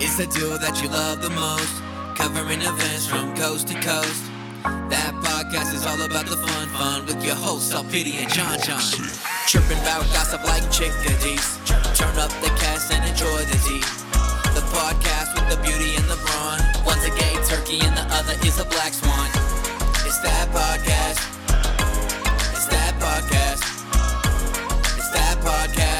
It's the duo that you love the most, covering events from coast to coast. That podcast is all about the fun, fun with your hosts, El Pity and John John. Tripping about gossip like chickadees. Turn up the cast and enjoy the tea. The podcast with the beauty and the brawn. One's a gay turkey and the other is a black swan. It's that podcast. It's that podcast. It's that podcast.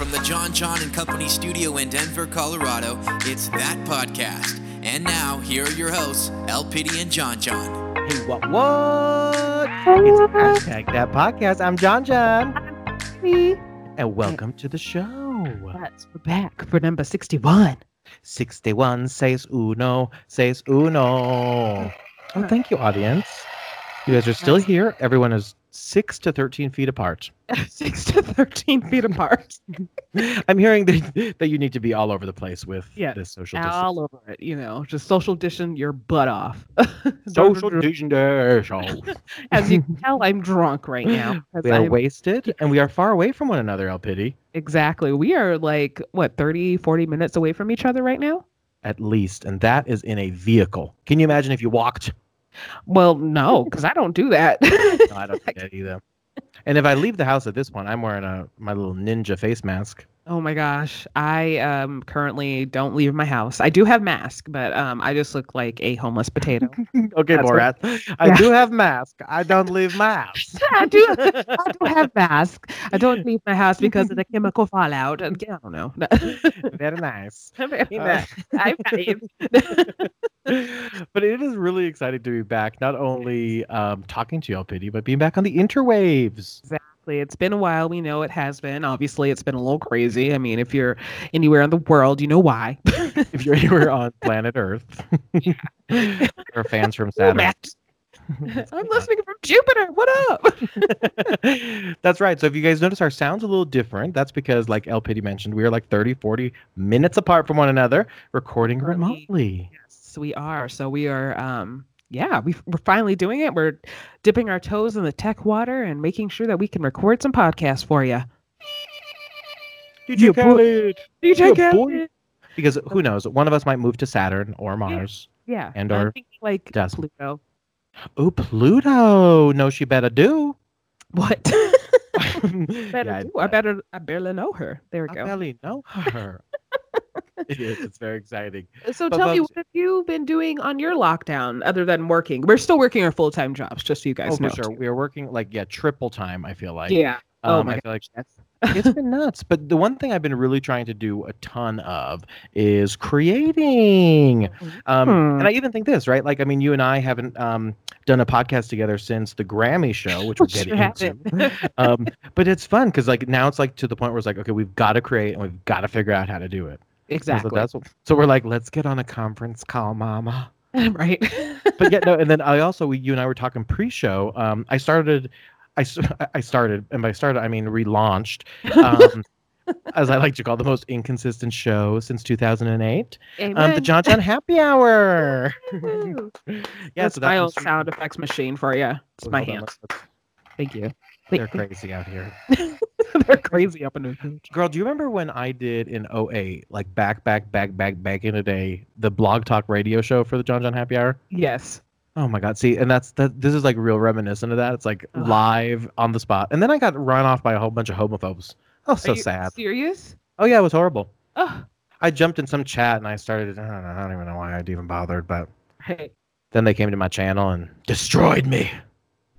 From the John John and Company studio in Denver, Colorado, it's that podcast. And now, here are your hosts, El Pity and John John. Hey, what what? It's hashtag that podcast. I'm John John, and welcome to the show. Yes, we're back for number 61. 61 says uno, says uno. Oh, thank you, audience. You guys are still here. Everyone is six to 13 feet apart. 6 to 13 feet apart. I'm hearing that, that you need to be all over the place with Yeah, this social distance. All over it, you know, just social distance your butt off. Social distance. As you can tell, I'm drunk right now. We are I'm- wasted and we are far away from one another, El Pity. exactly. We are like, what, 30, 40 minutes away from each other right now? At least. And that is in a vehicle. Can you imagine if you walked? Well, no, because I don't do that. No, I don't think that either. And if I leave the house at this point, I'm wearing a my little ninja face mask. Oh my gosh. I um currently don't leave my house. I do have mask, but um I just look like a homeless potato. Okay, That's what- I Yeah. do have mask. I don't leave my house. I do. I do have mask. I don't leave my house because of the chemical fallout. And I don't know. Very nice. Very Uh, nice. I believe. but it is really exciting to be back, not only um, talking to y'all, Pity, but being back on the interwaves. Exactly. It's been a while. We know it has been. Obviously, it's been a little crazy. I mean, if you're anywhere in the world, you know why. If you're anywhere on planet Earth, or fans from Saturn. I'm listening from Jupiter. What up? that's right. So if you guys notice our sounds a little different, that's because, like El Pity mentioned, we are like 30, 40 minutes apart from one another, recording remotely. Yes, we are. So we are. Um. Yeah, we we're finally doing it. We're dipping our toes in the tech water and making sure that we can record some podcasts for you. DJ Khaled. DJ Yeah, boy. Khaled. Because who knows, one of us might move to Saturn or Mars. Yeah. And I'm our like dust. Pluto. Oh, Pluto. No, she better do. What? better Yeah, do. I better I barely know her. There we I go. barely know her. It is. It's very exciting. So but tell me, what have you been doing on your lockdown other than working? We're still working our full time jobs, just so you guys oh, know. for sure. too. We are working like yeah, triple time. I feel like. Yeah. oh Um, my I feel like it's been nuts. But the one thing I've been really trying to do a ton of is creating. Um, Hmm. And I even think this, right? Like, I mean, you and I haven't um, done a podcast together since the Grammy show, which we're getting into. um, but it's fun because, like, now it's like to the point where it's like, okay, we've got to create and we've got to figure out how to do it. So exactly. that's what, so we're like, let's get on a conference call, mama. right. But yeah, no. And then I also, we, you and I were talking pre-show. Um, I started. I, I started, and by started I mean relaunched, um, as I like to call the most inconsistent show since 2008, um, the. John John Happy Hour. Yeah, That's so my that own was- sound effects machine for you. It's my on, hand. let's- let's- Thank you. They're crazy out here. They're crazy up in the Girl, do you remember when I did in 08, like back, back, back, back, back in the day, the blog talk radio show for the John John Happy Hour? Yes. Oh my God. See, and that's that. This is like real reminiscent of that. It's like Ugh. live on the spot. And then I got run off by a whole bunch of homophobes. Oh, so Are you sad. Serious? Oh, yeah, it was horrible. Oh, I jumped in some chat and I started, I don't know, I don't even know why I'd even bothered, but hey. then they came to my channel and destroyed me.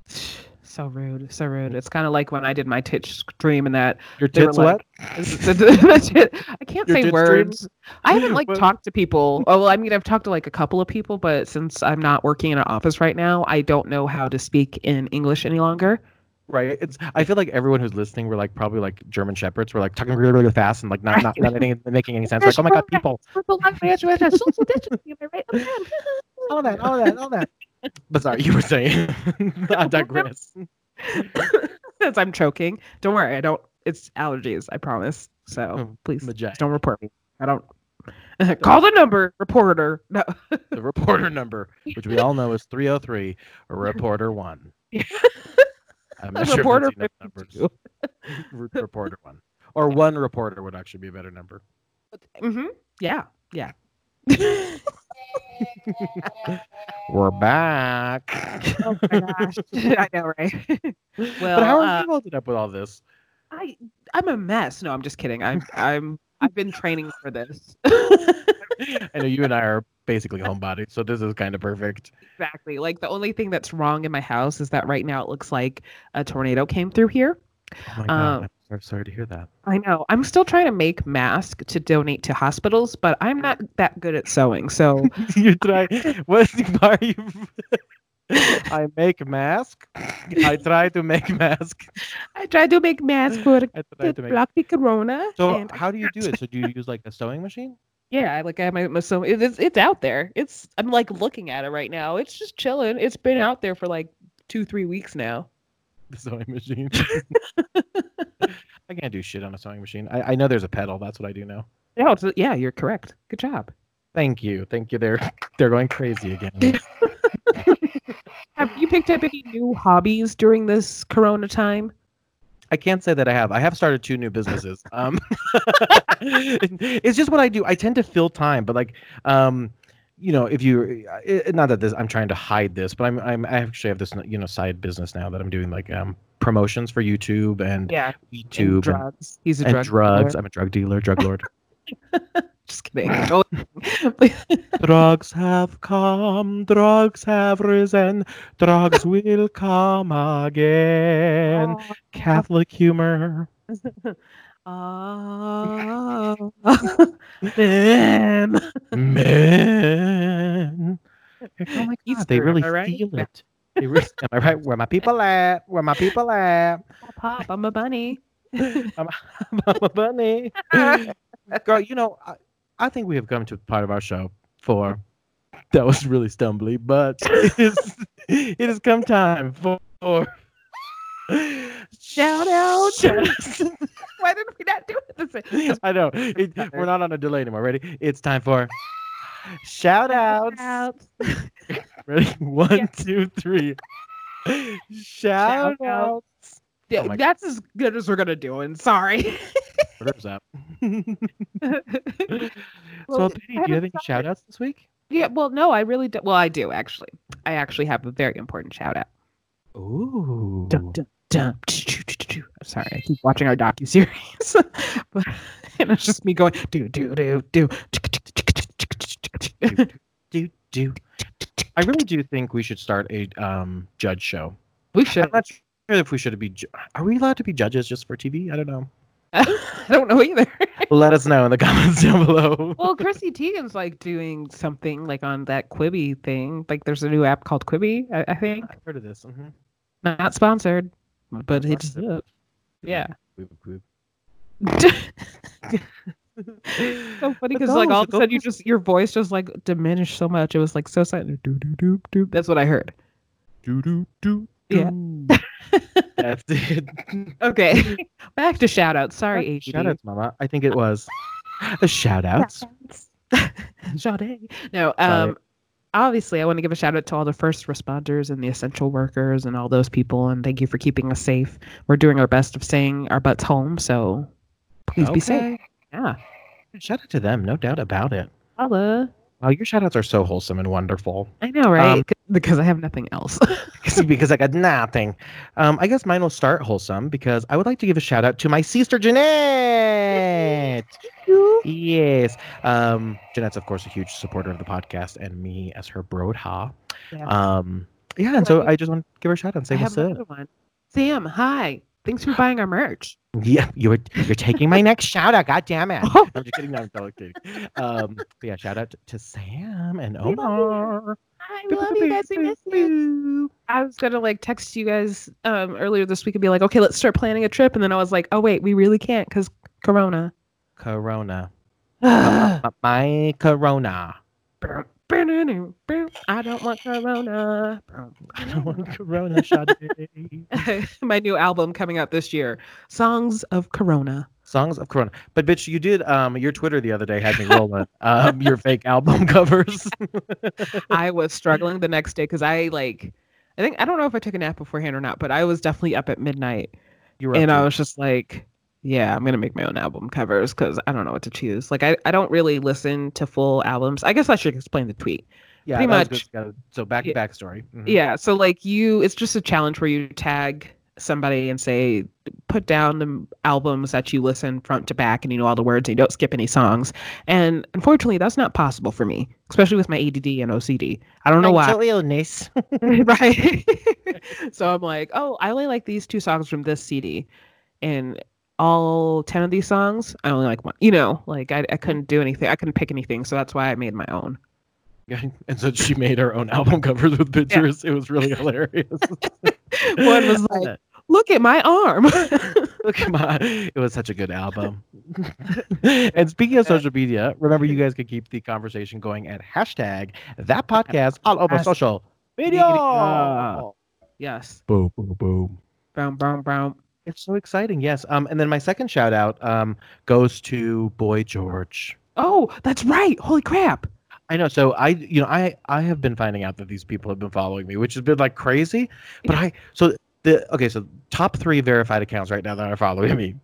So rude. So rude. It's kind of like when I did my Twitch stream and that Your tits like- what? I can't Your say words. streams? I haven't like talked to people. Oh well, I mean, I've talked to like a couple of people, but since I'm not working in an office right now, I don't know how to speak in English any longer. Right. It's. I feel like everyone who's listening were like probably like German shepherds. We're like talking really, really fast and like not not, not any, making any sense. Like, oh my god, people, all that, all that, all that. But sorry, you were saying. I digress. Since I'm choking, don't worry. I don't. It's allergies. I promise. So Oh, please don't report me. I don't. Call the number, reporter. No. The reporter number, which we all know is 303, a reporter one. I'm A not sure reporter numbers. Reporter one. or one reporter would actually be a better number. hmm Yeah, yeah. We're back. oh my gosh, I know, right? well, but how are uh, you holding up with all this? I I'm a mess. No, I'm just kidding. I'm I'm I've been training for this. I know you and I are basically homebodies, so this is kind of perfect. exactly. Like the only thing that's wrong in my house is that right now it looks like a tornado came through here. Oh my god, Um, I'm sorry to hear that. I know. I'm still trying to make masks to donate to hospitals, but I'm not that good at sewing. So you try. What? Are you? I make mask. I try to make mask. I try to make masks for to to make. block the corona. So how do you do it? So do you use like a sewing machine? Yeah, I- like I have my, my it- it's it's out there. It's I'm like looking at it right now. It's just chilling. It's been out there for like two three weeks now. The sewing machine. I can't do shit on a sewing machine. I, I know there's a pedal. That's what I do know. Yeah, it's, yeah, you're correct. Good job. Thank you. Thank you. They're they're going crazy again. Have you picked up any new hobbies during this Corona time? I can't say that I have. I have started two new businesses. Um, it's just what I do. I tend to fill time, but like, um, you know, if you, it, eh, eh, eh, not that this, I'm trying to hide this, but I'm, I'm, I actually have this, you know, side business now that I'm doing like um promotions for YouTube and Yeah, YouTube and, drugs. He's a and drug drugs. dealer. I'm a drug dealer, drug lord. Just kidding. Drugs have come, drugs have risen, drugs will come again. Catholic humor. Oh, man. Man. Oh my God, they Easter, really am I right? feel it. They really, am I right? Where my people at? Where my people at? Pop, I'm a bunny. I'm, I'm a bunny. Girl, you know, I, I think we have come to the part of our show for that was really stumbly, but it is it has come time for Shout out. Why didn't we not do it the same? I know. It, we're not on a delay anymore. Ready? It's time for shout outs. Outs. Ready? One, Yeah. two, three. Shout Shout outs. Yeah, Oh that's as good as we're gonna do. And sorry. Whatever's up. Well, so, Penny, do you have any shout outs this week? yeah, well, no, I really do. Well, I do actually. I actually have a very important shout out. Ooh. Dun, dun, dun. Sorry, I keep watching our docu series, but and it's just me going do do do do. do, do, do. I really do think we should start a um, judge show. We should. I'm not sure if we should be. Ju- Are we allowed to be judges just for TV? I don't know. I don't know either. Let us know in the comments down below. well, Chrissy Teigen's like doing something like on that Quibi thing. Like, there's a new app called Quibi. I, I think I've heard of this. Mm-hmm. not sponsored, but Not it's sponsored. Yeah. So funny because like all of a sudden you just your voice just like diminished so much. It was like so silent. Do do do do. That's what I heard. do, do, do, Yeah. That's it. Okay, back to shout outs. Sorry, AGD. Shout outs, Mama. I think it was a shout outs. Sade. No, um, obviously, I want to give a shout out to all the first responders and the essential workers and all those people, and thank you for keeping us safe. We're doing our best of staying our butts home, so please be safe. Yeah. Shout out to them, no doubt about it. Holla. Wow, your shout outs are so wholesome and wonderful. I know, right? Um, because I have nothing else. because I got nothing. Um, I guess mine will start wholesome because I would like to give a shout out to my sister Jeanette. Yes. Um, Jeanette's of course a huge supporter of the podcast and me as her broadha. Yeah. Um, yeah, and so I just want to give her a shout out and say I what's up. Sam, hi. Thanks for buying our merch. Yeah, you're you're taking my next shout out. God damn it. Oh. I'm just kidding. No, I'm totally kidding. Um, yeah, shout out to, to Sam and We love you. Omar. I love you guys. We miss you. I was gonna like text you guys um earlier this week and be like, okay, let's start planning a trip, and then I was like, oh wait, we really can't because Corona. Corona. My- my Corona. I don't want Corona. I don't want Corona Sade. My new album coming out this year, Songs of Corona. Songs of Corona. But bitch, you did um your Twitter the other day had me rolling um your fake album covers. I was struggling the next day because I like, I think I don't know if I took a nap beforehand or not, but I was definitely up at midnight, you were and I was just like, Yeah, I'm gonna make my own album covers because I don't know what to choose. Like I, I don't really listen to full albums. I guess I should explain the tweet. Yeah, Pretty much. good. So back Yeah. backstory. Mhm. Yeah, so like you, it's just a challenge where you tag somebody and say, put down the albums that you listen front to back and you know all the words and you don't skip any songs. And unfortunately, that's not possible for me, especially with my ADD and OCD. I don't know why. illness. right. so I'm like, oh, I only like these two songs from this CD, and all ten of these songs, I only like one. You know, like I, I couldn't do anything. I couldn't pick anything, so that's why I made my own. and so she made her own album covers with pictures. It was really hilarious. One was like, look at my arm. Look at my. It was such a good album. and speaking of social media, remember you guys can keep the conversation going at hashtag that podcast all over Has- social media. media. yes. Boom, boom, boom. Brown, brown, brown. It's so exciting. Yes. Um, and then my second shout out um goes to Boy George. Oh, that's right. Holy crap. I know. So I, you know, I I have been finding out that these people have been following me, which has been like crazy. But I so the okay, so top three verified accounts right now that are following me.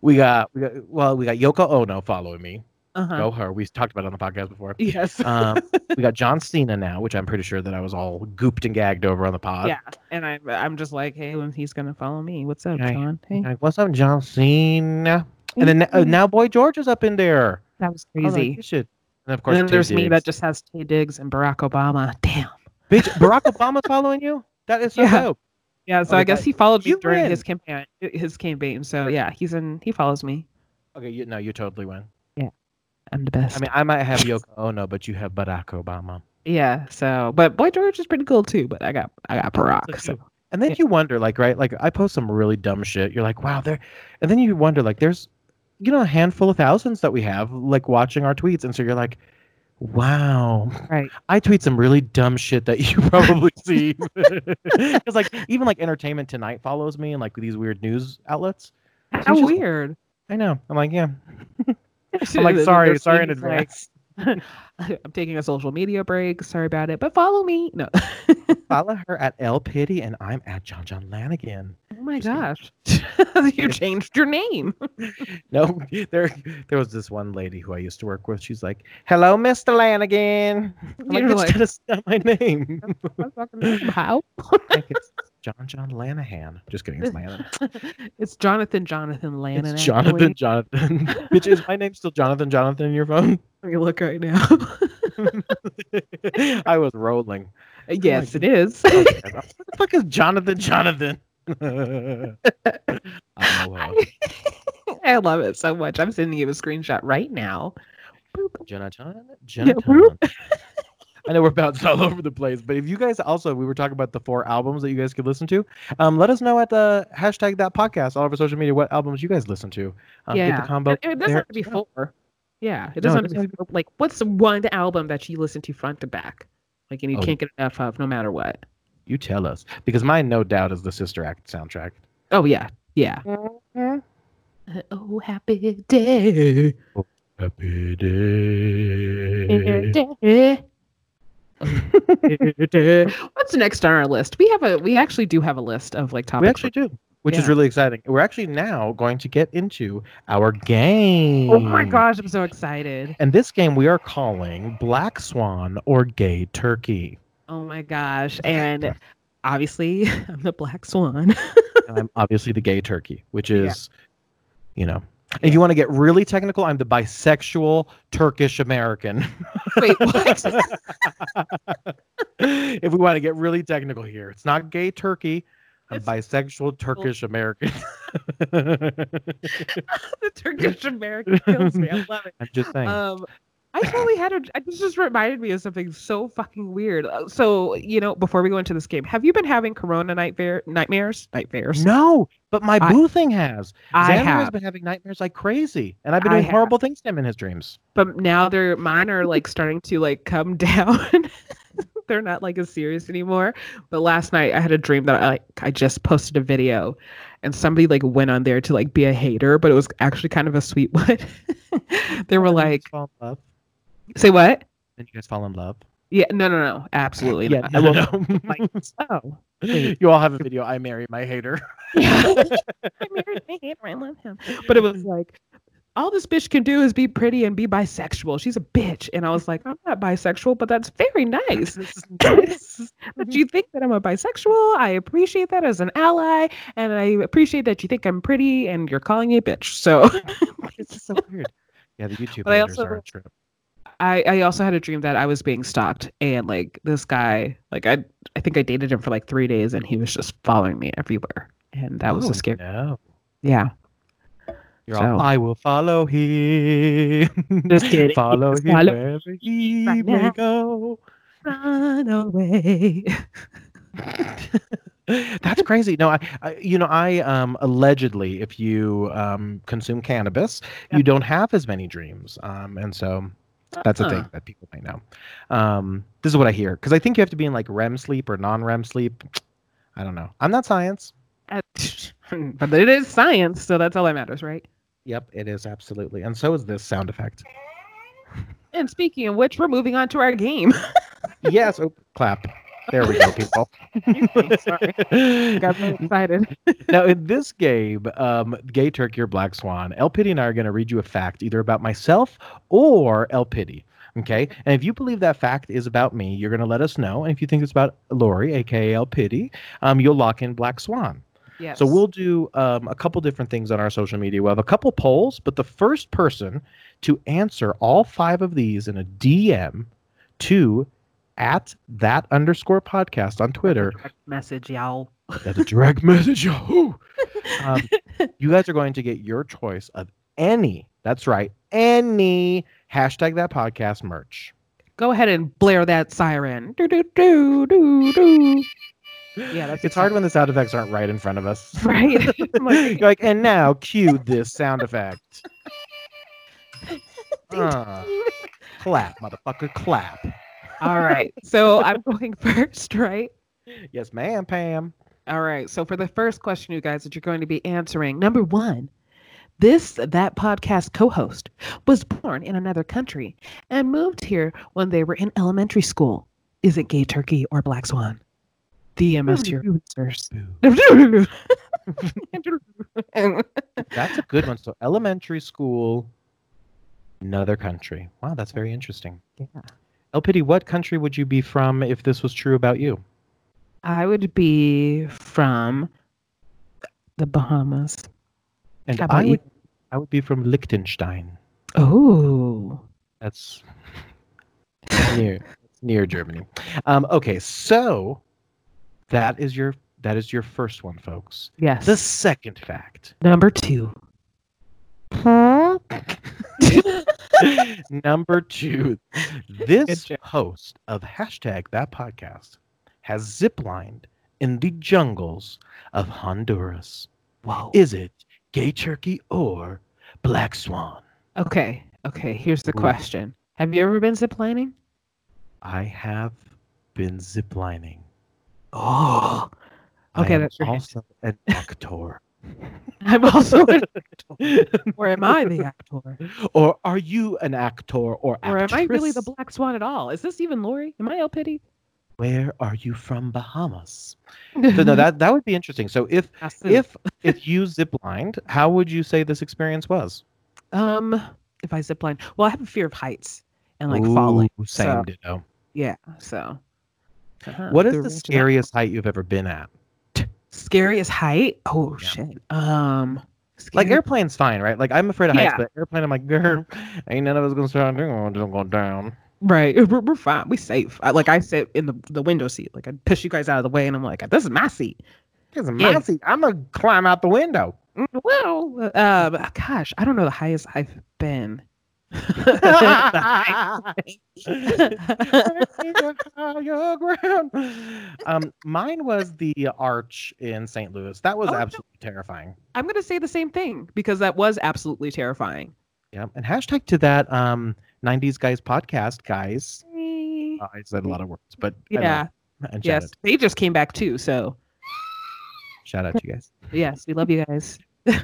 we got we got well, we got Yoko Ono following me. Uh-huh. Go her. We talked about it on the podcast before. Yes. Um, we got John Cena now, which I'm pretty sure that I was all gooped and gagged over on the pod. yeah. And I'm I'm just like, hey, when he's going to follow me. What's up, Okay. John? Hey. Like, What's up, John Cena? And then uh, now Boy George is up in there. That was like, crazy. And of course, And then there's me that just has Taye Diggs and Barack Obama. Damn. Bitch, Barack Obama's following you. That is so Yeah. dope. Yeah, so Oh, I guess he followed me you during win. his campaign. His campaign. So yeah, he's in. He follows me. Okay, you no, you totally win. I'm the best. I mean, I might have Yoko Ono, but you have Barack Obama. yeah. So, but Boy George is pretty cool too. But I got I got Barack. So And then Yeah. you wonder, like, right? Like, I post some really dumb shit. You're like, wow, there. And then you wonder, like, there's, you know, a handful of thousands that we have, like, watching our tweets. And so you're like, wow, right. I tweet some really dumb shit that you probably see. Because, like, even like Entertainment Tonight follows me and like these weird news outlets. How just- weird. I know. I'm like, yeah. I'm like, sorry, sorry in things like, advance. I'm taking a social media break. Sorry about it, but follow me. No. Follow her at L Pity, and I'm at John John Lanigan. oh my Just gosh, you changed your name. No, there there was this one lady who I used to work with. She's like, "Hello, Mr. Lanigan." I'm like, You're "That's like- not my name. How? John John Lanahan. Just kidding, it's Lanahan. it's Jonathan Jonathan Lanahan. It's Jonathan Jonathan. Bitch, is my name still Jonathan Jonathan in your phone? Let me look right now. I was rolling. yes, it is. Okay, what the fuck is Jonathan Jonathan? I love it so much. I'm sending you a screenshot right now. Jonathan, Jonathan. I know we're bouncing all over the place, but if you guys also, we were talking about the four albums that you guys could listen to. Um, let us know at the hashtag that podcast all over social media what albums you guys listen to. Um, get yeah, the combo. It, it doesn't there have to be four. Yeah, it No, doesn't it have to be four. like what's the one album that you listen to front to back, like and you Oh. can't get enough of no matter what. You tell us because mine, no doubt, is the Sister Act soundtrack. Oh yeah, yeah. Mm-hmm. Oh happy day. Happy day. day. What's next on our list? We have a we actually do have a list of like topics. We actually do, which is really exciting. We're actually now going to get into our game. Oh my gosh, I'm so excited. And this game we are calling Black Swan or Gay Turkey. Oh my gosh. And obviously I'm the black swan. And I'm obviously the gay turkey, which is, you know, if you want to get really technical, I'm the bisexual Turkish American. Wait, what? if we want to get really technical here, it's not gay turkey. I'm It's- bisexual Turkish American. the Turkish American kills me. I love it. I'm just saying. Um, I totally had a. I- This just reminded me of something so fucking weird. Uh, So you know, before we go into this game, have you been having Corona nightmare nightmares? Nightmares. no, but my I- boo thing has. I Xander has been having nightmares like crazy, and I've been doing horrible things to him in his dreams. but now they're mine are like starting to like come down. they're not like as serious anymore. But last night I had a dream that I like I just posted a video, and somebody like went on there to like be a hater, but it was actually kind of a sweet one. they were like, fall in love. "Say what?" Then you guys fall in love. Yeah, no, no, no, absolutely Yeah, not. no, I no, no. like, oh, wait. you all have a video. I marry my hater. I married my hater. I love him. But it was like, all this bitch can do is be pretty and be bisexual. She's a bitch. And I was like, I'm not bisexual, but that's very nice. that you think that I'm a bisexual. I appreciate that as an ally. And I appreciate that you think I'm pretty and you're calling me a bitch. So it's just so weird. Yeah, the YouTube But I also- are a trip. I, I also had a dream that I was being stalked and like this guy, like I I think I dated him for like three days and he was just following me everywhere. And that was Oh, a scary No. yeah. You're So- all, I will follow him. Just kidding. follow him follow wherever he right may now. go. Run away. That's crazy. No, I, I, you know, I um allegedly, if you um consume cannabis, Yeah. you don't have as many dreams. Um, and so that's a thing that people might know. Um, this is what I hear because I think you have to be in like REM sleep or non-REM sleep. I don't know. I'm not science. Uh, but it is science, so that's all that matters, right? Yep, it is absolutely, and so is this sound effect. And speaking of which, we're moving on to our game. yes, oh, clap. There we go, people. Sorry. Got so excited. now in this game, um, Gay Turkey or Black Swan, El Pity and I are going to read you a fact either about myself or El Pity. Okay, and if you believe that fact is about me, you're going to let us know. And if you think it's about Lori, aka El Pity, um, you'll lock in Black Swan. Yes. So we'll do um, a couple different things on our social media. We'll have a couple polls, but the first person to answer all five of these in a DM to at that underscore podcast on Twitter Direct message, y'all. that's a direct message. Yahoo! Um, you guys are going to get your choice of any, that's right, any hashtag that podcast merch. Go ahead and blare that siren. Do do do do do. Yeah, that's It's hard when the sound effects aren't right in front of us. right. Like, like, and now cue this sound effect. Uh, clap, motherfucker, clap. All right. So I'm going first, right? Yes, ma'am, Pam. All right. So for the first question, you guys, that you're going to be answering, number one, this that podcast co-host was born in another country and moved here when they were in elementary school. Is it Gay Turkey or Black Swan? DM us your answers. That's a good one. So, elementary school, another country. Wow, that's very interesting. Yeah. El Pity, what country would you be from if this was true about you? I would be from the Bahamas. And How about I you? would, I would be from Liechtenstein. Oh, That's near near Germany. Um, okay, so that is your that is your first one, folks. yes. The second fact. Number two. Number two, this host of hashtag that podcast has ziplined in the jungles of Honduras. Whoa. Is it gay turkey or black swan? Okay. Okay. Here's the question. Have you ever been ziplining? I have been ziplining. Oh. I Okay, am that's your hint. also an actor. I'm also an actor. Or am I the actor? or are you an actor or actress? Or am I really the black swan at all? Is this even Lori? Am I El Pity? Where are you from, Bahamas? So no, that that would be interesting. So if if if you ziplined, how would you say this experience was? um if I zipline, well, I have a fear of heights and like falling. Same so- ditto. Yeah. So. Uh-huh, What is the the range of that- scariest height you've ever been at? Scariest height? Oh Yeah. shit. Um. Like airplane's fine, right? Like I'm afraid of heights, Yeah. but airplane, I'm like, "Grr, ain't none of us gonna start doing We're just gonna go down. Right. We're, we're fine. We safe. I, like I sit in the, the window seat. Like I push you guys out of the way, and I'm like, this is my seat. It's a Yeah. my seat. I'm gonna climb out the window. Well, uh, gosh, I don't know the highest I've been. Um, mine was the arch in St. Louis. That was Oh, no. absolutely terrifying. I'm gonna say the same thing because that was absolutely terrifying. Yeah, and hashtag to that um 90s guys podcast, guys. Uh, I said a lot of words, but Yeah. and Yes. They just came back too. So shout out to you guys. yes, we love you guys.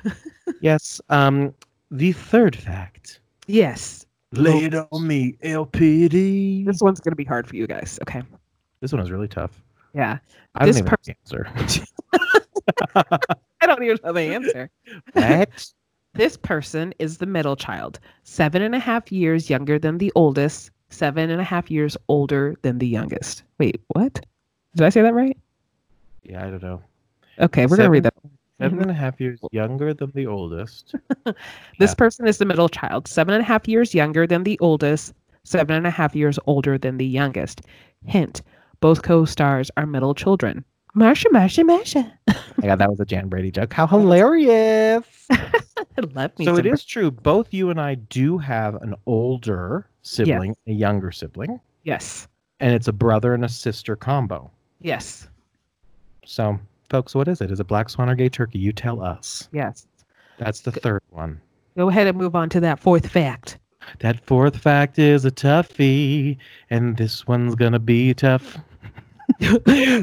Yes. Um, the third fact. Yes. Lay it on me, LPD. This one's gonna be hard for you guys. Okay. This one was really tough. Yeah. I This don't even person- know the answer. I don't even know the answer. What? This person is the middle child, seven and a half years younger than the oldest, seven and a half years older than the youngest. Wait, what? Did I say that right? Yeah, I don't know. Okay, we're gonna read that. Seven mm-hmm. and a half years younger than the oldest. This Yeah. person is the middle child, seven and a half years younger than the oldest, seven and a half years older than the youngest. Hint: both co-stars are middle children. Marsha, Marsha, Marsha. I got that was a Jan Brady joke. How hilarious! Love me. so it some- is true. Both you and I do have an older sibling, a younger sibling, Yes. and it's a brother and a sister combo. Yes. So, folks, what is it? Is it black swan or gay turkey? You tell us. Yes. That's the third one. Go ahead and move on to that fourth fact. That fourth fact is a toughie, and this one's gonna be tough.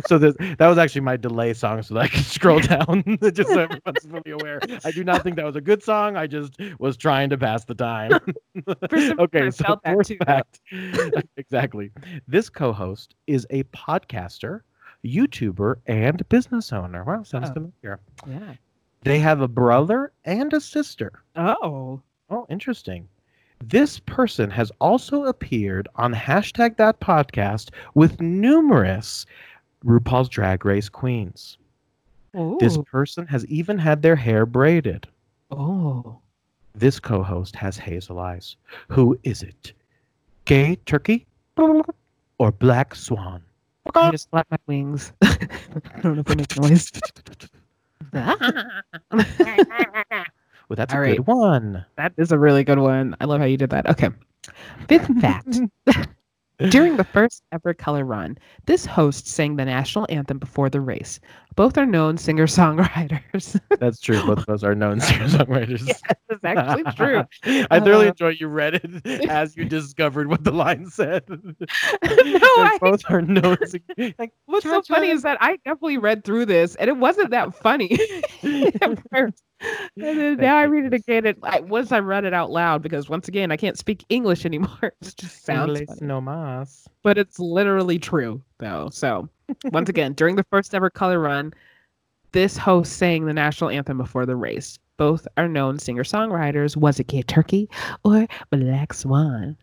so this, that was actually my delay song, so that I could scroll down, just so everyone's fully aware. I do not think that was a good song. I just was trying to pass the time. For some reason, okay, so fourth too, fact. exactly. This co-host is a podcaster, YouTuber, and business owner. Wow, sounds Oh. familiar. Yeah. They have a brother and a sister. Oh. Oh, interesting. This person has also appeared on hashtag that podcast with numerous RuPaul's Drag Race queens. Oh. This person has even had their hair braided. Oh. This co host has hazel eyes. Who is it? Gay turkey or black swan? I just flap my wings. I don't know if it makes noise. Well, that's All a right. good one. that is a really good one. I love how you did that. Okay. Fifth fact. During the first ever color run, this host sang the national anthem before the race. Both are known singer songwriters. That's true. Both of us are known singer-songwriters. yes, it's actually true. I thoroughly Uh, enjoy you read it as you discovered what the line said. no, I, both are known. sing- Like, what's so funny is that I definitely read through this and it wasn't that funny at first. And then now I read it again. And I, once I read it out loud, because once again, I can't speak English anymore. It just sounds no más. but it's literally true though. So once again, during the first ever color run, this host sang the national anthem before the race. Both are known singer-songwriters. Was it Kid Turkey or Black Swan?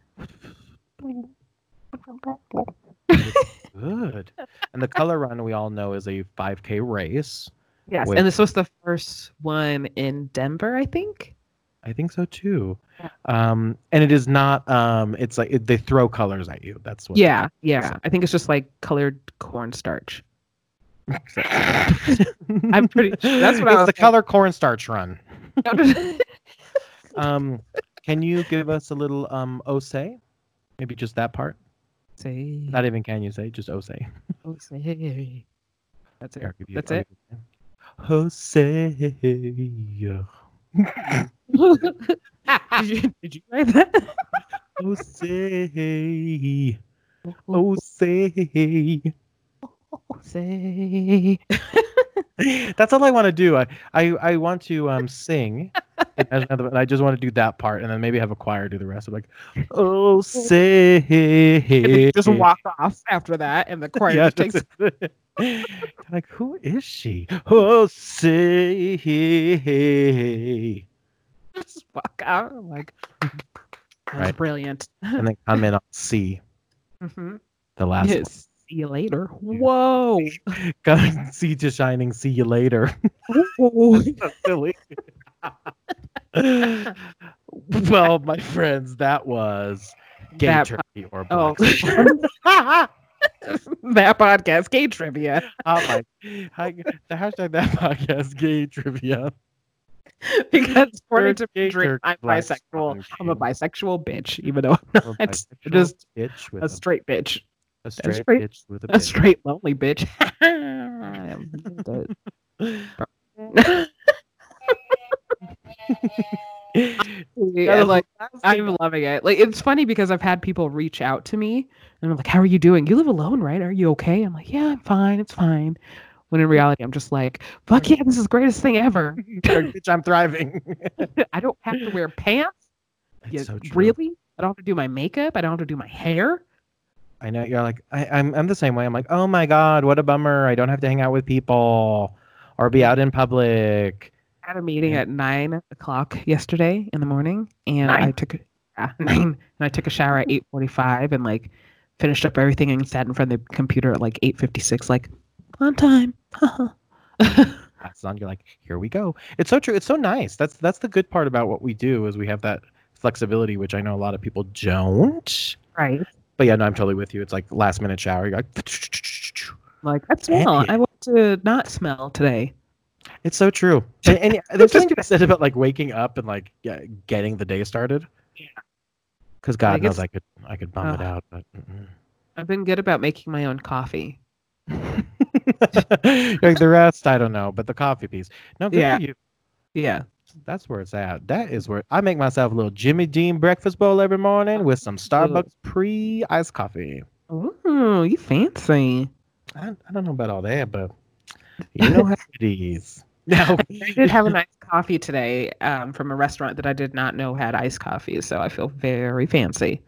Good. And the color run we all know is a 5K race. Yes, With- and this was the first one in Denver, I think. I think so too. Yeah. Um, and it is not. Um, it's like it, they throw colors at you. That's what. Yeah, yeah. I think it's just like colored cornstarch. I'm pretty. That's what I was the color cornstarch run. Um, can you give us a little um ose? Maybe just that part. say, Not even can you say, just ose. oh, say. That's it. That's it. Jose. Did, you, did you write that? Jose. Jose. Say. Oh say. That's all I want to do. I, I, I want to um sing. and as another- and I just want to do that part and then maybe have a choir do the rest. I'm like, oh say just walk off after that, and the choir Yeah, just takes. like who is she? Oh say Just walk out. I'm like, that's Right. brilliant. and then come in on C, hmm the last Yes. See you later. Whoa. one. Come see to shining. See you later. Silly. well, my friends, that was gay That- turkey or Oh. black swan. That podcast, gay trivia. Oh my, hi, the hashtag that podcast gay trivia. because according to Gay Drake, I'm bisexual. I'm a bisexual bitch, even though I'm not bisexual just bitch with a straight bitch. a straight straight- bitch with a, A bitch. straight lonely bitch. Yeah, like I'm loving it. Like it's funny because I've had people reach out to me and I'm like, "How are you doing? You live alone, right? Are you okay?" I'm like, "Yeah, I'm fine. It's fine." When in reality, I'm just like, "Fuck yeah, this is the greatest thing ever." bitch, I'm thriving. I don't have to wear pants. Yeah, so really? I don't have to do my makeup. I don't have to do my hair. I know you're like I, I'm. I'm the same way. I'm like, oh my god, what a bummer. I don't have to hang out with people or be out in public. Had a meeting Yeah. at nine o'clock yesterday in the morning, and I took a yeah, nine, and I took a shower at mm-hmm. eight forty-five, and like finished up everything and sat in front of the computer at like eight fifty-six, like on time. That's on. You're like, here we go. It's so true. It's so nice. That's that's the good part about what we do is we have that flexibility, which I know a lot of people don't. right. But yeah, no, I'm totally with you. It's like last minute shower. You're like, Like I smell. I want to not smell today. It's so true. And, and there's something to be said about like waking up and like yeah, getting the day started. Yeah. Because God Like, knows it's- I could I could bum it out, but. mm-mm. I've been good about making my own coffee. like the rest, I don't know, but the coffee piece. No, good Yeah. Yeah. That's where it's at. That is where I make myself a little Jimmy Dean breakfast bowl every morning with some Starbucks pre iced coffee. Ooh, you fancy. I, I don't know about all that, but you know how it is. Now, I did have a nice coffee today um, from a restaurant that I did not know had iced coffee, so I feel very fancy.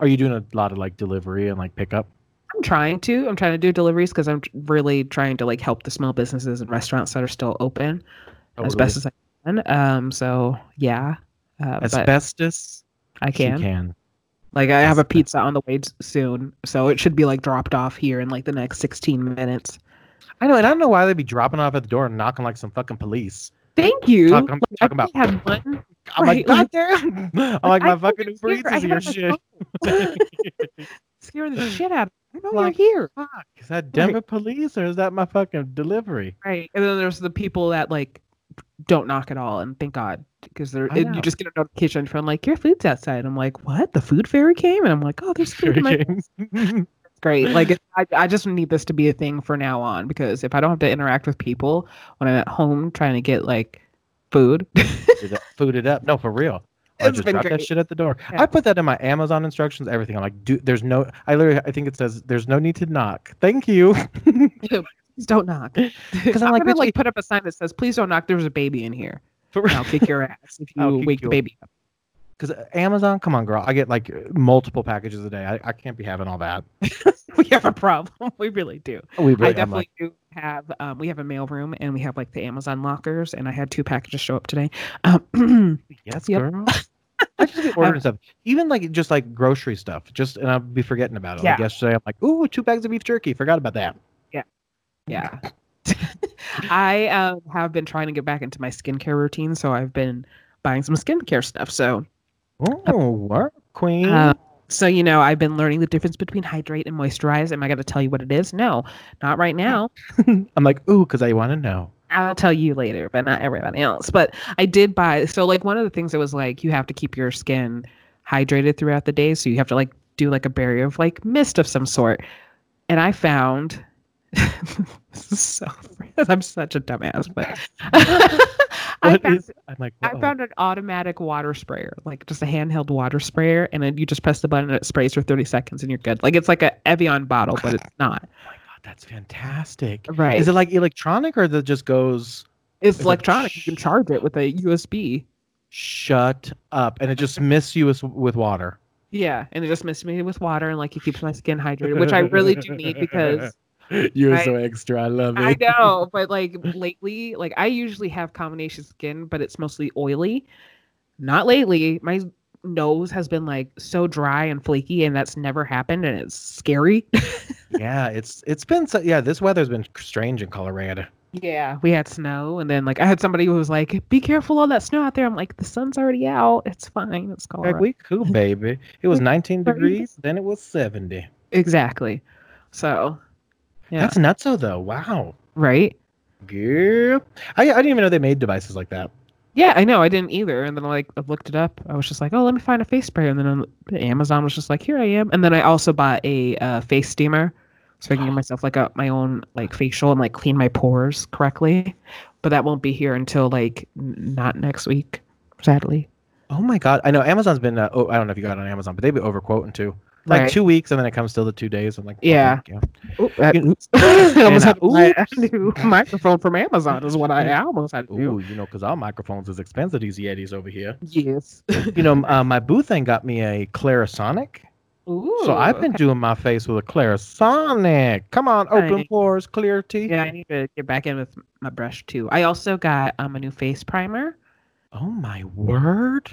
are you doing a lot of like delivery and like pickup? I'm trying to. I'm trying to do deliveries because I'm really trying to like help the small businesses and restaurants that are still open as best as I can. Um, so yeah, uh, asbestos. I she can. can. Like I have a pizza on the way soon, so it should be like dropped off here in like the next 16 minutes. I know, and I don't know why they'd be dropping off at the door and knocking like some fucking police. Thank you. Talk- I'm Like, I talking about- had one. I'm like, Right, like- goddamn. I'm like, I my fucking was Uber. Eats is your shit. Scaring the shit out of me. I know Like- you're here. Fuck, is that Denver police or is that my fucking delivery? Right. And then there's the people that like don't knock at all, and thank God, because they're I and you just get a notification from like your food's outside. I'm like, what? The food fairy came, and I'm like, oh, there's food. in my great. Like it, I, I just need this to be a thing for now on because if I don't have to interact with people when I'm at home trying to get like food, Food it- up. No, for real. I just drop that shit at the door. Yeah. I put that in my Amazon instructions, everything. I'm like, dude, there's no. I literally, I think it says there's no need to knock. Thank you. please don't knock. Because I'm, I'm like, gonna like put up a sign that says, "Please don't knock." There's a baby in here. For And I'll kick your ass if I'll you wake the baby up. Because Amazon, come on, girl. I get like multiple packages a day. I, I can't be having all that. we have a problem. We really do. We I really, I'm definitely like, do have. Um, we have a mail room and we have like the Amazon lockers, and I had two packages show up today. Um, yes, Yep. girl. I just be ordering stuff, even like just like grocery stuff. Just and I'll be forgetting about it. Like yesterday, I'm like, ooh, two bags of beef jerky. Forgot about that. yeah. Yeah. I um, have been trying to get back into my skincare routine, so I've been buying some skincare stuff. So, Oh, work queen. uh, so you know, I've been learning the difference between hydrate and moisturize. Am I going to tell you what it is? No, not right now. I'm like, ooh, because I want to know. I'll tell you later, but not everybody else. But I did buy. So like one of the things that was like you have to keep your skin hydrated throughout the day, so you have to like do like a barrier of like mist of some sort. And I found so I'm such a dumbass, but I found, is- I'm like, I found an automatic water sprayer, like just a handheld water sprayer, and then you just press the button and it sprays for 30 seconds and you're good. Like it's like a Evian bottle, but it's not. Oh my god, that's fantastic. Right. Is it like electronic or that just goes It's Is it electronic. You can charge it with a USB. shut up and it just mists you with, with water? Yeah, and it just mixed me with water and like it keeps my skin hydrated, which I really do need because you're I- so extra. I love it. I know, but like lately, like I usually have combination skin, but it's mostly oily. Not lately. My nose has been like so dry and flaky, and that's never happened, and it's scary. yeah, it's it's been so yeah. This weather's been strange in Colorado. yeah, we had snow, and then like I had somebody who was like, "Be careful, all that snow out there." I'm like, "The sun's already out. It's fine. It's cold." Like we cool, baby. It was 19 degrees, then it was 70. exactly. So, yeah, That's nutso though. Wow. right. Girl. I, I didn't even know they made devices like that. Yeah, I know. I didn't either. And then like I looked it up. I was just like, oh, let me find a face spray. And then Amazon was just like, here I am. And then I also bought a uh, face steamer, so I can give myself like a my own like facial and like clean my pores correctly. But that won't be here until like n- not next week, sadly. Oh my god. I know Amazon's been uh, oh, I don't know if you got it on Amazon, but they've been overquoting too. Like Right. two weeks and then it comes still the two days. I'm like, oh, Yeah. thank you. That, You- I almost had to a new microphone from Amazon. Is what I almost had to. Ooh, you know, because our microphones is expensive, these Yetis over here. Yes. You know, uh, my boo thing got me a Clarisonic. Ooh. So I've been okay. doing my face with a Clarisonic. Come on, open pores, clear teeth. Yeah, I need to get back in with my brush too. I also got um a new face primer, Oh my word.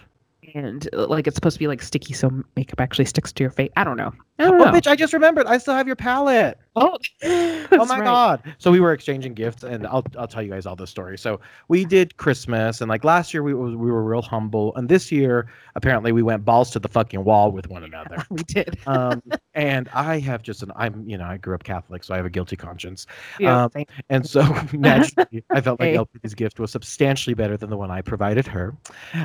And uh, like it's supposed to be like sticky, so makeup actually sticks to your face. I don't know. I Oh, don't know. bitch, I just remembered. I still have your palette. Oh, oh my god so we were exchanging gifts and I'll, I'll tell you guys all the story so we did christmas and like last year we, was, we were real humble and this year apparently we went balls to the fucking wall with one another We did. um, and i have just an i'm you know i grew up catholic so i have a guilty conscience Yeah, um, and so naturally i felt like Hey. lp's gift was substantially better than the one i provided her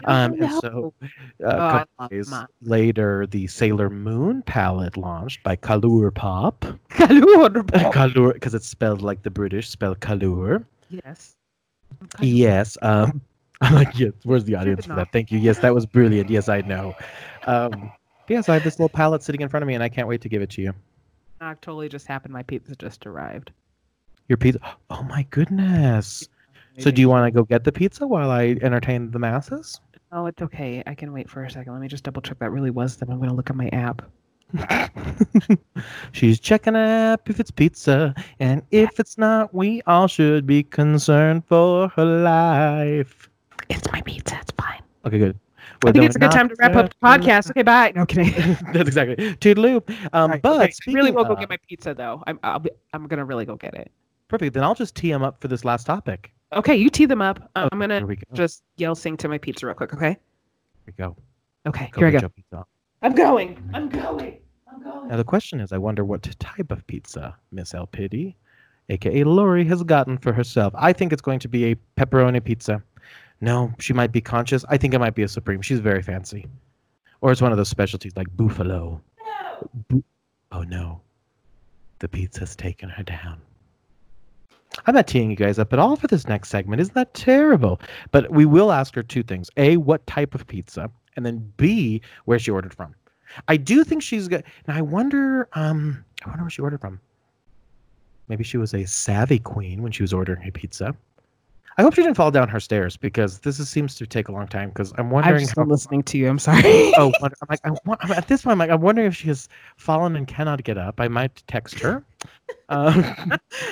um, and so uh, a Oh, days later the sailor moon palette launched by ColourPop. Colour. Colour, because it's spelled like the British spell Colour. yes. Yes. Um, I'm like, yes. Where's the audience for that? Thank you. Yes, that was brilliant. Yes, I know. Um, yes, I have this little palette sitting in front of me, and I can't wait to give it to you. That totally just happened. My pizza just arrived. Your pizza. Oh my goodness. So, do you want to go get the pizza while I entertain the masses? Oh, it's okay. I can wait for a second. Let me just double check that really was them. I'm gonna look at my app. She's checking up if it's pizza, and if it's not, we all should be concerned for her life. It's my pizza. It's fine. Okay, good. I think it's a good time to wrap up the podcast. Okay, bye. No kidding. That's exactly toodaloo. Um, Right, but okay, I really will go of- get my pizza though. I'm I'll be, I'm gonna really go get it. perfect. Then I'll just tee him up for this last topic. Okay, you tee them up. I'm gonna go. just yell sing to my pizza real quick. Okay. Here we go. Okay. Go Here I go. Pizza. I'm going. I'm going. I'm going. Now the question is, I wonder what type of pizza Miss El Pity, aka Lori, has gotten for herself. I think it's going to be a pepperoni pizza. No, she might be conscious. I think it might be a supreme. She's very fancy, or it's one of those specialties like buffalo. Bu- oh no, the pizza's taken her down. I'm not teeing you guys up at all for this next segment. Isn't that terrible? But we will ask her two things: a, what type of pizza, and then b, where she ordered from. I do think she's good. Now I wonder, um, I wonder where she ordered from. Maybe she was a savvy queen when she was ordering her pizza. I hope she didn't fall down her stairs because this is, seems to take a long time. Because I'm wondering. I'm how. listening to you. I'm sorry. Oh, I'm like, I, wa- I'm- at this point, I'm like, I'm wondering if she has fallen and cannot get up. I might text her. Um,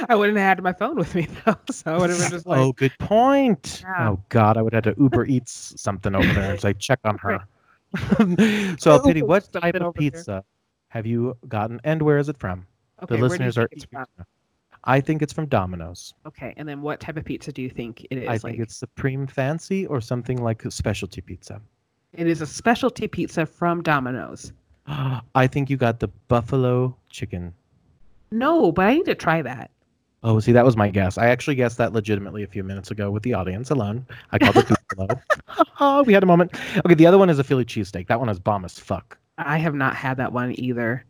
I wouldn't have had my phone with me though, so I would have been just like, oh, good point. Yeah. Oh God, I would have had to Uber Eats something over there and say check on her. so, pity, what type of there. pizza have you gotten, and where is it from? okay, the where do you listeners are. Think it's from? I think it's from Domino's. Okay, and then what type of pizza do you think it is? I think like, it's supreme fancy or something like a specialty pizza. it is a specialty pizza from Domino's. I think you got the buffalo chicken. No, but I need to try that. Oh, see, that was my guess. I actually guessed that legitimately a few minutes ago with the audience alone. I called it buffalo. oh, we had a moment. Okay, the other one is a Philly cheesesteak. That one is bomb as fuck. I have not had that one either.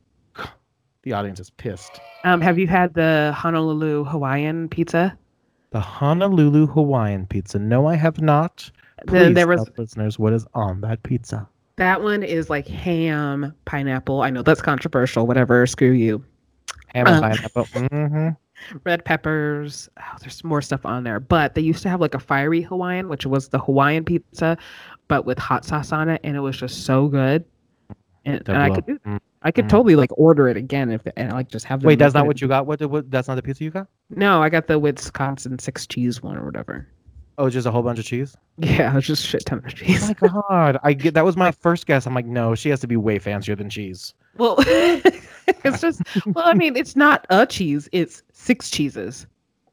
The audience is pissed. Um, have you had the Honolulu Hawaiian pizza? The Honolulu Hawaiian pizza. No, I have not. Then Please there was tell listeners what is on that pizza. that one is like ham, pineapple. I know that's controversial. Whatever, screw you. Ham and Um, pineapple. hmm Red peppers. Oh, there's more stuff on there. But they used to have like a fiery Hawaiian, which was the Hawaiian pizza, but with hot sauce on it, and it was just so good. And, and I could do that. I could Mhm. totally like order it again if and like just have. Wait, that's not it- what you got. What, what? That's not the pizza you got. No, I got the Wisconsin six cheese one or whatever. Oh, just a whole bunch of cheese. Yeah, it was just shit ton of Oh cheese. my god! I get that was my first guess. I'm like, no, she has to be way fancier than cheese. Well, it's just well, I mean, it's not a cheese; it's six cheeses.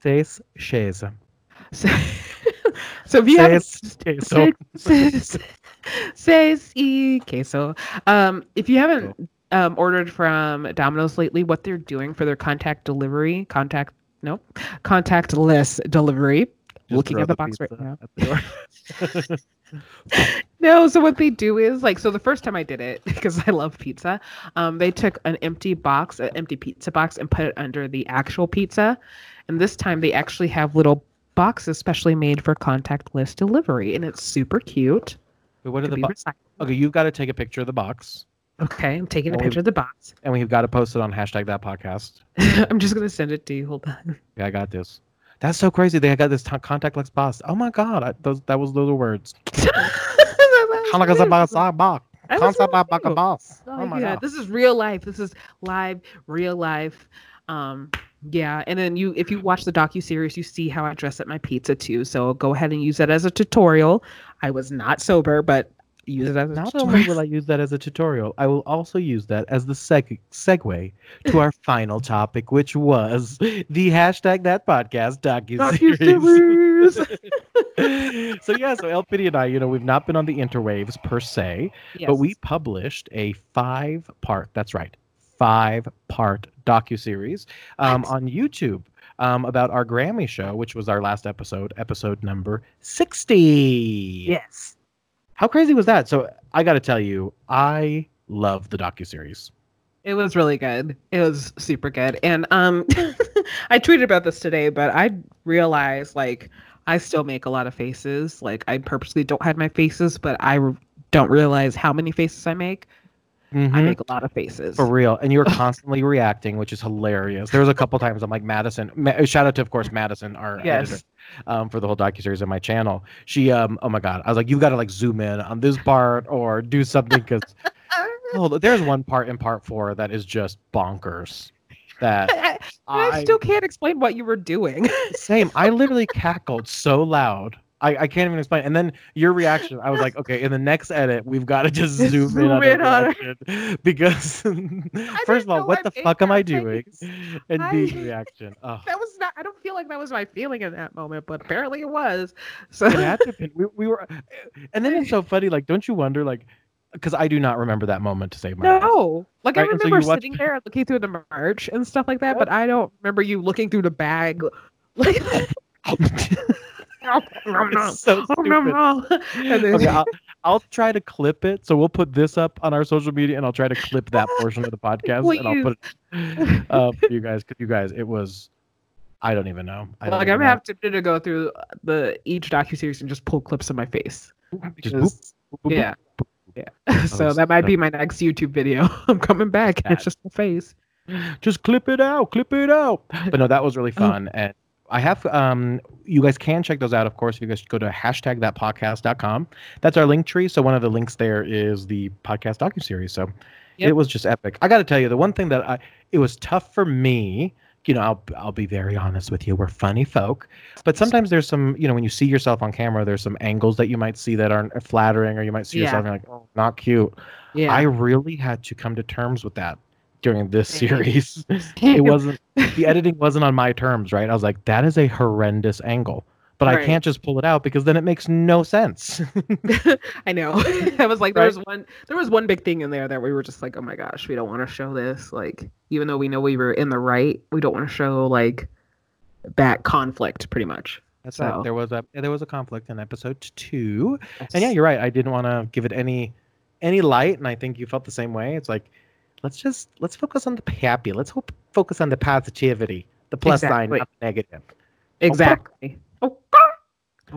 Seis cheese. So, so if you have queso. Says e queso. Um, if you haven't um, ordered from Domino's lately, what they're doing for their contact delivery, contact nope, contactless delivery. Just looking at the box right now. the. No, so what they do is like so the first time I did it because I love pizza, um, they took an empty box, an empty pizza box, and put it under the actual pizza, and this time they actually have little boxes specially made for contactless delivery, and it's super cute. Wait, what are the be bo- recycled. Okay, you've got to take a picture of the box, Okay, I'm taking a picture of the box. and we've got to post it on hashtag that podcast. I'm just gonna send it to you. Hold on. Yeah, I got this. That's so crazy. They got this t- contactless box. Oh my god, I, those that was those were words. Contactless box. Concept wrong, about too. boss. Oh, Oh my god. this is real life. This is live, real life. Um, yeah, and then you, if you watch the docu series, you see how I dress at my pizza too. So go ahead and use that as a tutorial. I was not sober, but use it as a Not tutorial. only will I use that as a tutorial, I will also use that as the seg- segue to our final topic, which was the hashtag that podcast docu series. So yeah, so Pity and I, you know, we've not been on the interwaves per se, but we published a five-part. That's right, five-part docu series um, on YouTube. Um, about our Grammy show, which was our last episode, episode number 60. yes. How crazy was that? So I got to tell you, I love the docu series. It was really good. It was super good. And um I tweeted about this today, but I realized like I still make a lot of faces. Like I purposely don't hide my faces, but I r- don't realize how many faces I make. I make a lot of faces. Mm-hmm. For real, and you were constantly reacting, which is hilarious. There was a couple times I'm like Madison. Ma- shout out to, of course, Madison, our Yes. editor, um, for the whole docu series on my channel. She, um, oh my god, I was like, you've got to like zoom in on this part or do something because oh, there's one part in part four that is just bonkers. That I, I I still can't explain what you were doing. Same. I literally cackled so loud. I, I can't even explain. And then your reaction, I was like, okay, in the next edit, we've got to just Just zoom, in on in her on her. reaction because first of all, what I the fuck am I doing? face. And I- B reaction. Oh, that was not I don't feel like that was my feeling in that moment, but apparently it was. So it had to be. We, we were, and then it's so funny. Like, don't you wonder, like, because I do not remember that moment to save my life. No, like I Right, so remember watch- sitting there looking through the merch and stuff like that, but I don't remember you looking through the bag. Like, so stupid. and then, Okay, I'll, I'll try to clip it. So we'll put this up on our social media, and I'll try to clip that portion of the podcast, and I'll put it uh, for you guys. Because you guys, it was, I don't even know. I like I'm gonna have to go through the each docu series and just pull clips of my face. Just because- boop, boop, boop, yeah, yeah. so that might be my next YouTube video. I'm coming back. and It's just my face. Just clip it out, clip it out. But no, that was really Oh. fun, and I have um, you guys can check those out. Of course, if you guys go to hashtag that podcast.com. That's our Linktree. So one of the links there is the podcast docu series. So Yep. it was just epic. I got to tell you, the one thing that I it was tough for me. You know, I'll I'll be very honest with you. We're funny folk, but sometimes there's some. You know, when you see yourself on camera, there's some angles that you might see that aren't flattering, or you might see Yeah. yourself and like, oh, not cute. Yeah. I really had to come to terms with that during this series. it wasn't the editing wasn't on my terms, right? I was like, that is a horrendous angle. But I can't just pull it out because then it makes no sense. I know. I was like, there Right. was one, there was one big thing in there that we were just like, oh my gosh, we don't want to show this. Like, even though we know we were in the right, we don't want to show like that conflict, pretty much. That's So- right. There was a there was a conflict in episode two, and yeah, you're right. I didn't want to give it any any light, and I think you felt the same way. It's like let's just let's focus on the happy. Let's hope focus on the positivity, the plus sign, not the negative. exactly. Oh,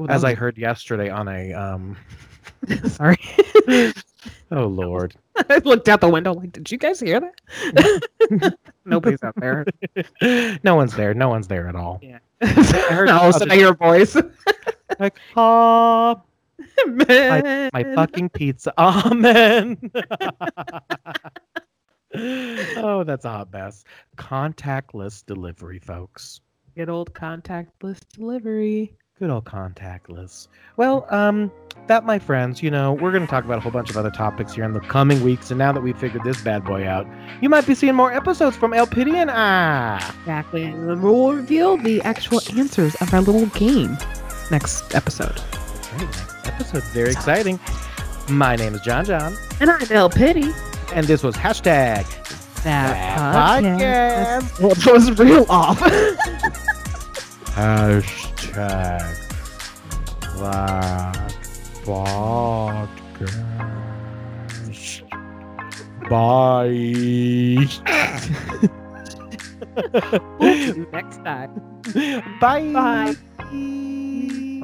As I heard yesterday on a um, sorry, oh lord, I looked out the window like, did you guys hear that? Nobody's out there. no one's there. No one's there at all. Yeah. heard- all of a sudden I hear a voice. Like, oh, Man. my fucking pizza. Amen. Oh, that's a hot mess. Contactless delivery, folks. Good old contactless delivery. Good old contactless. Well, um, that, my friends, you know, we're going to talk about a whole bunch of other topics here in the coming weeks. And now that we've figured this bad boy out, you might be seeing more episodes from El Pity and I. Exactly. And we'll reveal the actual answers of our little game next episode. Right. Next episode. Very exciting. My name is John John, And I'm El Pity. And this was hashtag That podcast. podcast. Well, that was real off. Hashtag Black Podcast. Bye. See you next time. Bye. Bye. Bye.